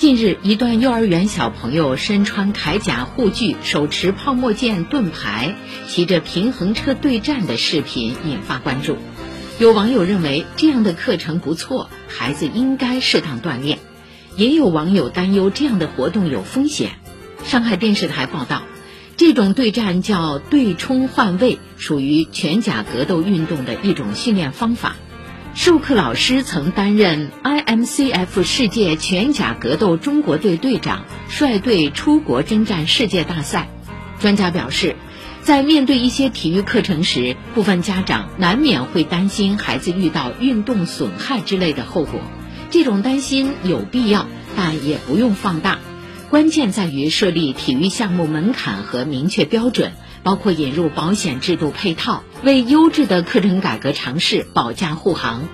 近日，一段幼儿园小朋友身穿铠甲护具、手持泡沫剑盾牌、骑着平衡车对战的视频引发关注。有网友认为这样的课程不错，孩子应该适当锻炼；也有网友担忧这样的活动有风险。上海电视台报道，这种对战叫对冲换位，属于拳甲格斗运动的一种训练方法。授课老师曾担任 IMCF 世界拳甲格斗中国队队长，率队出国征战世界大赛。专家表示，在面对一些体育课程时，部分家长难免会担心孩子遇到运动损害之类的后果。这种担心有必要，但也不用放大。关键在于设立体育项目门槛和明确标准。包括引入保险制度配套，为优质的课程改革尝试保驾护航。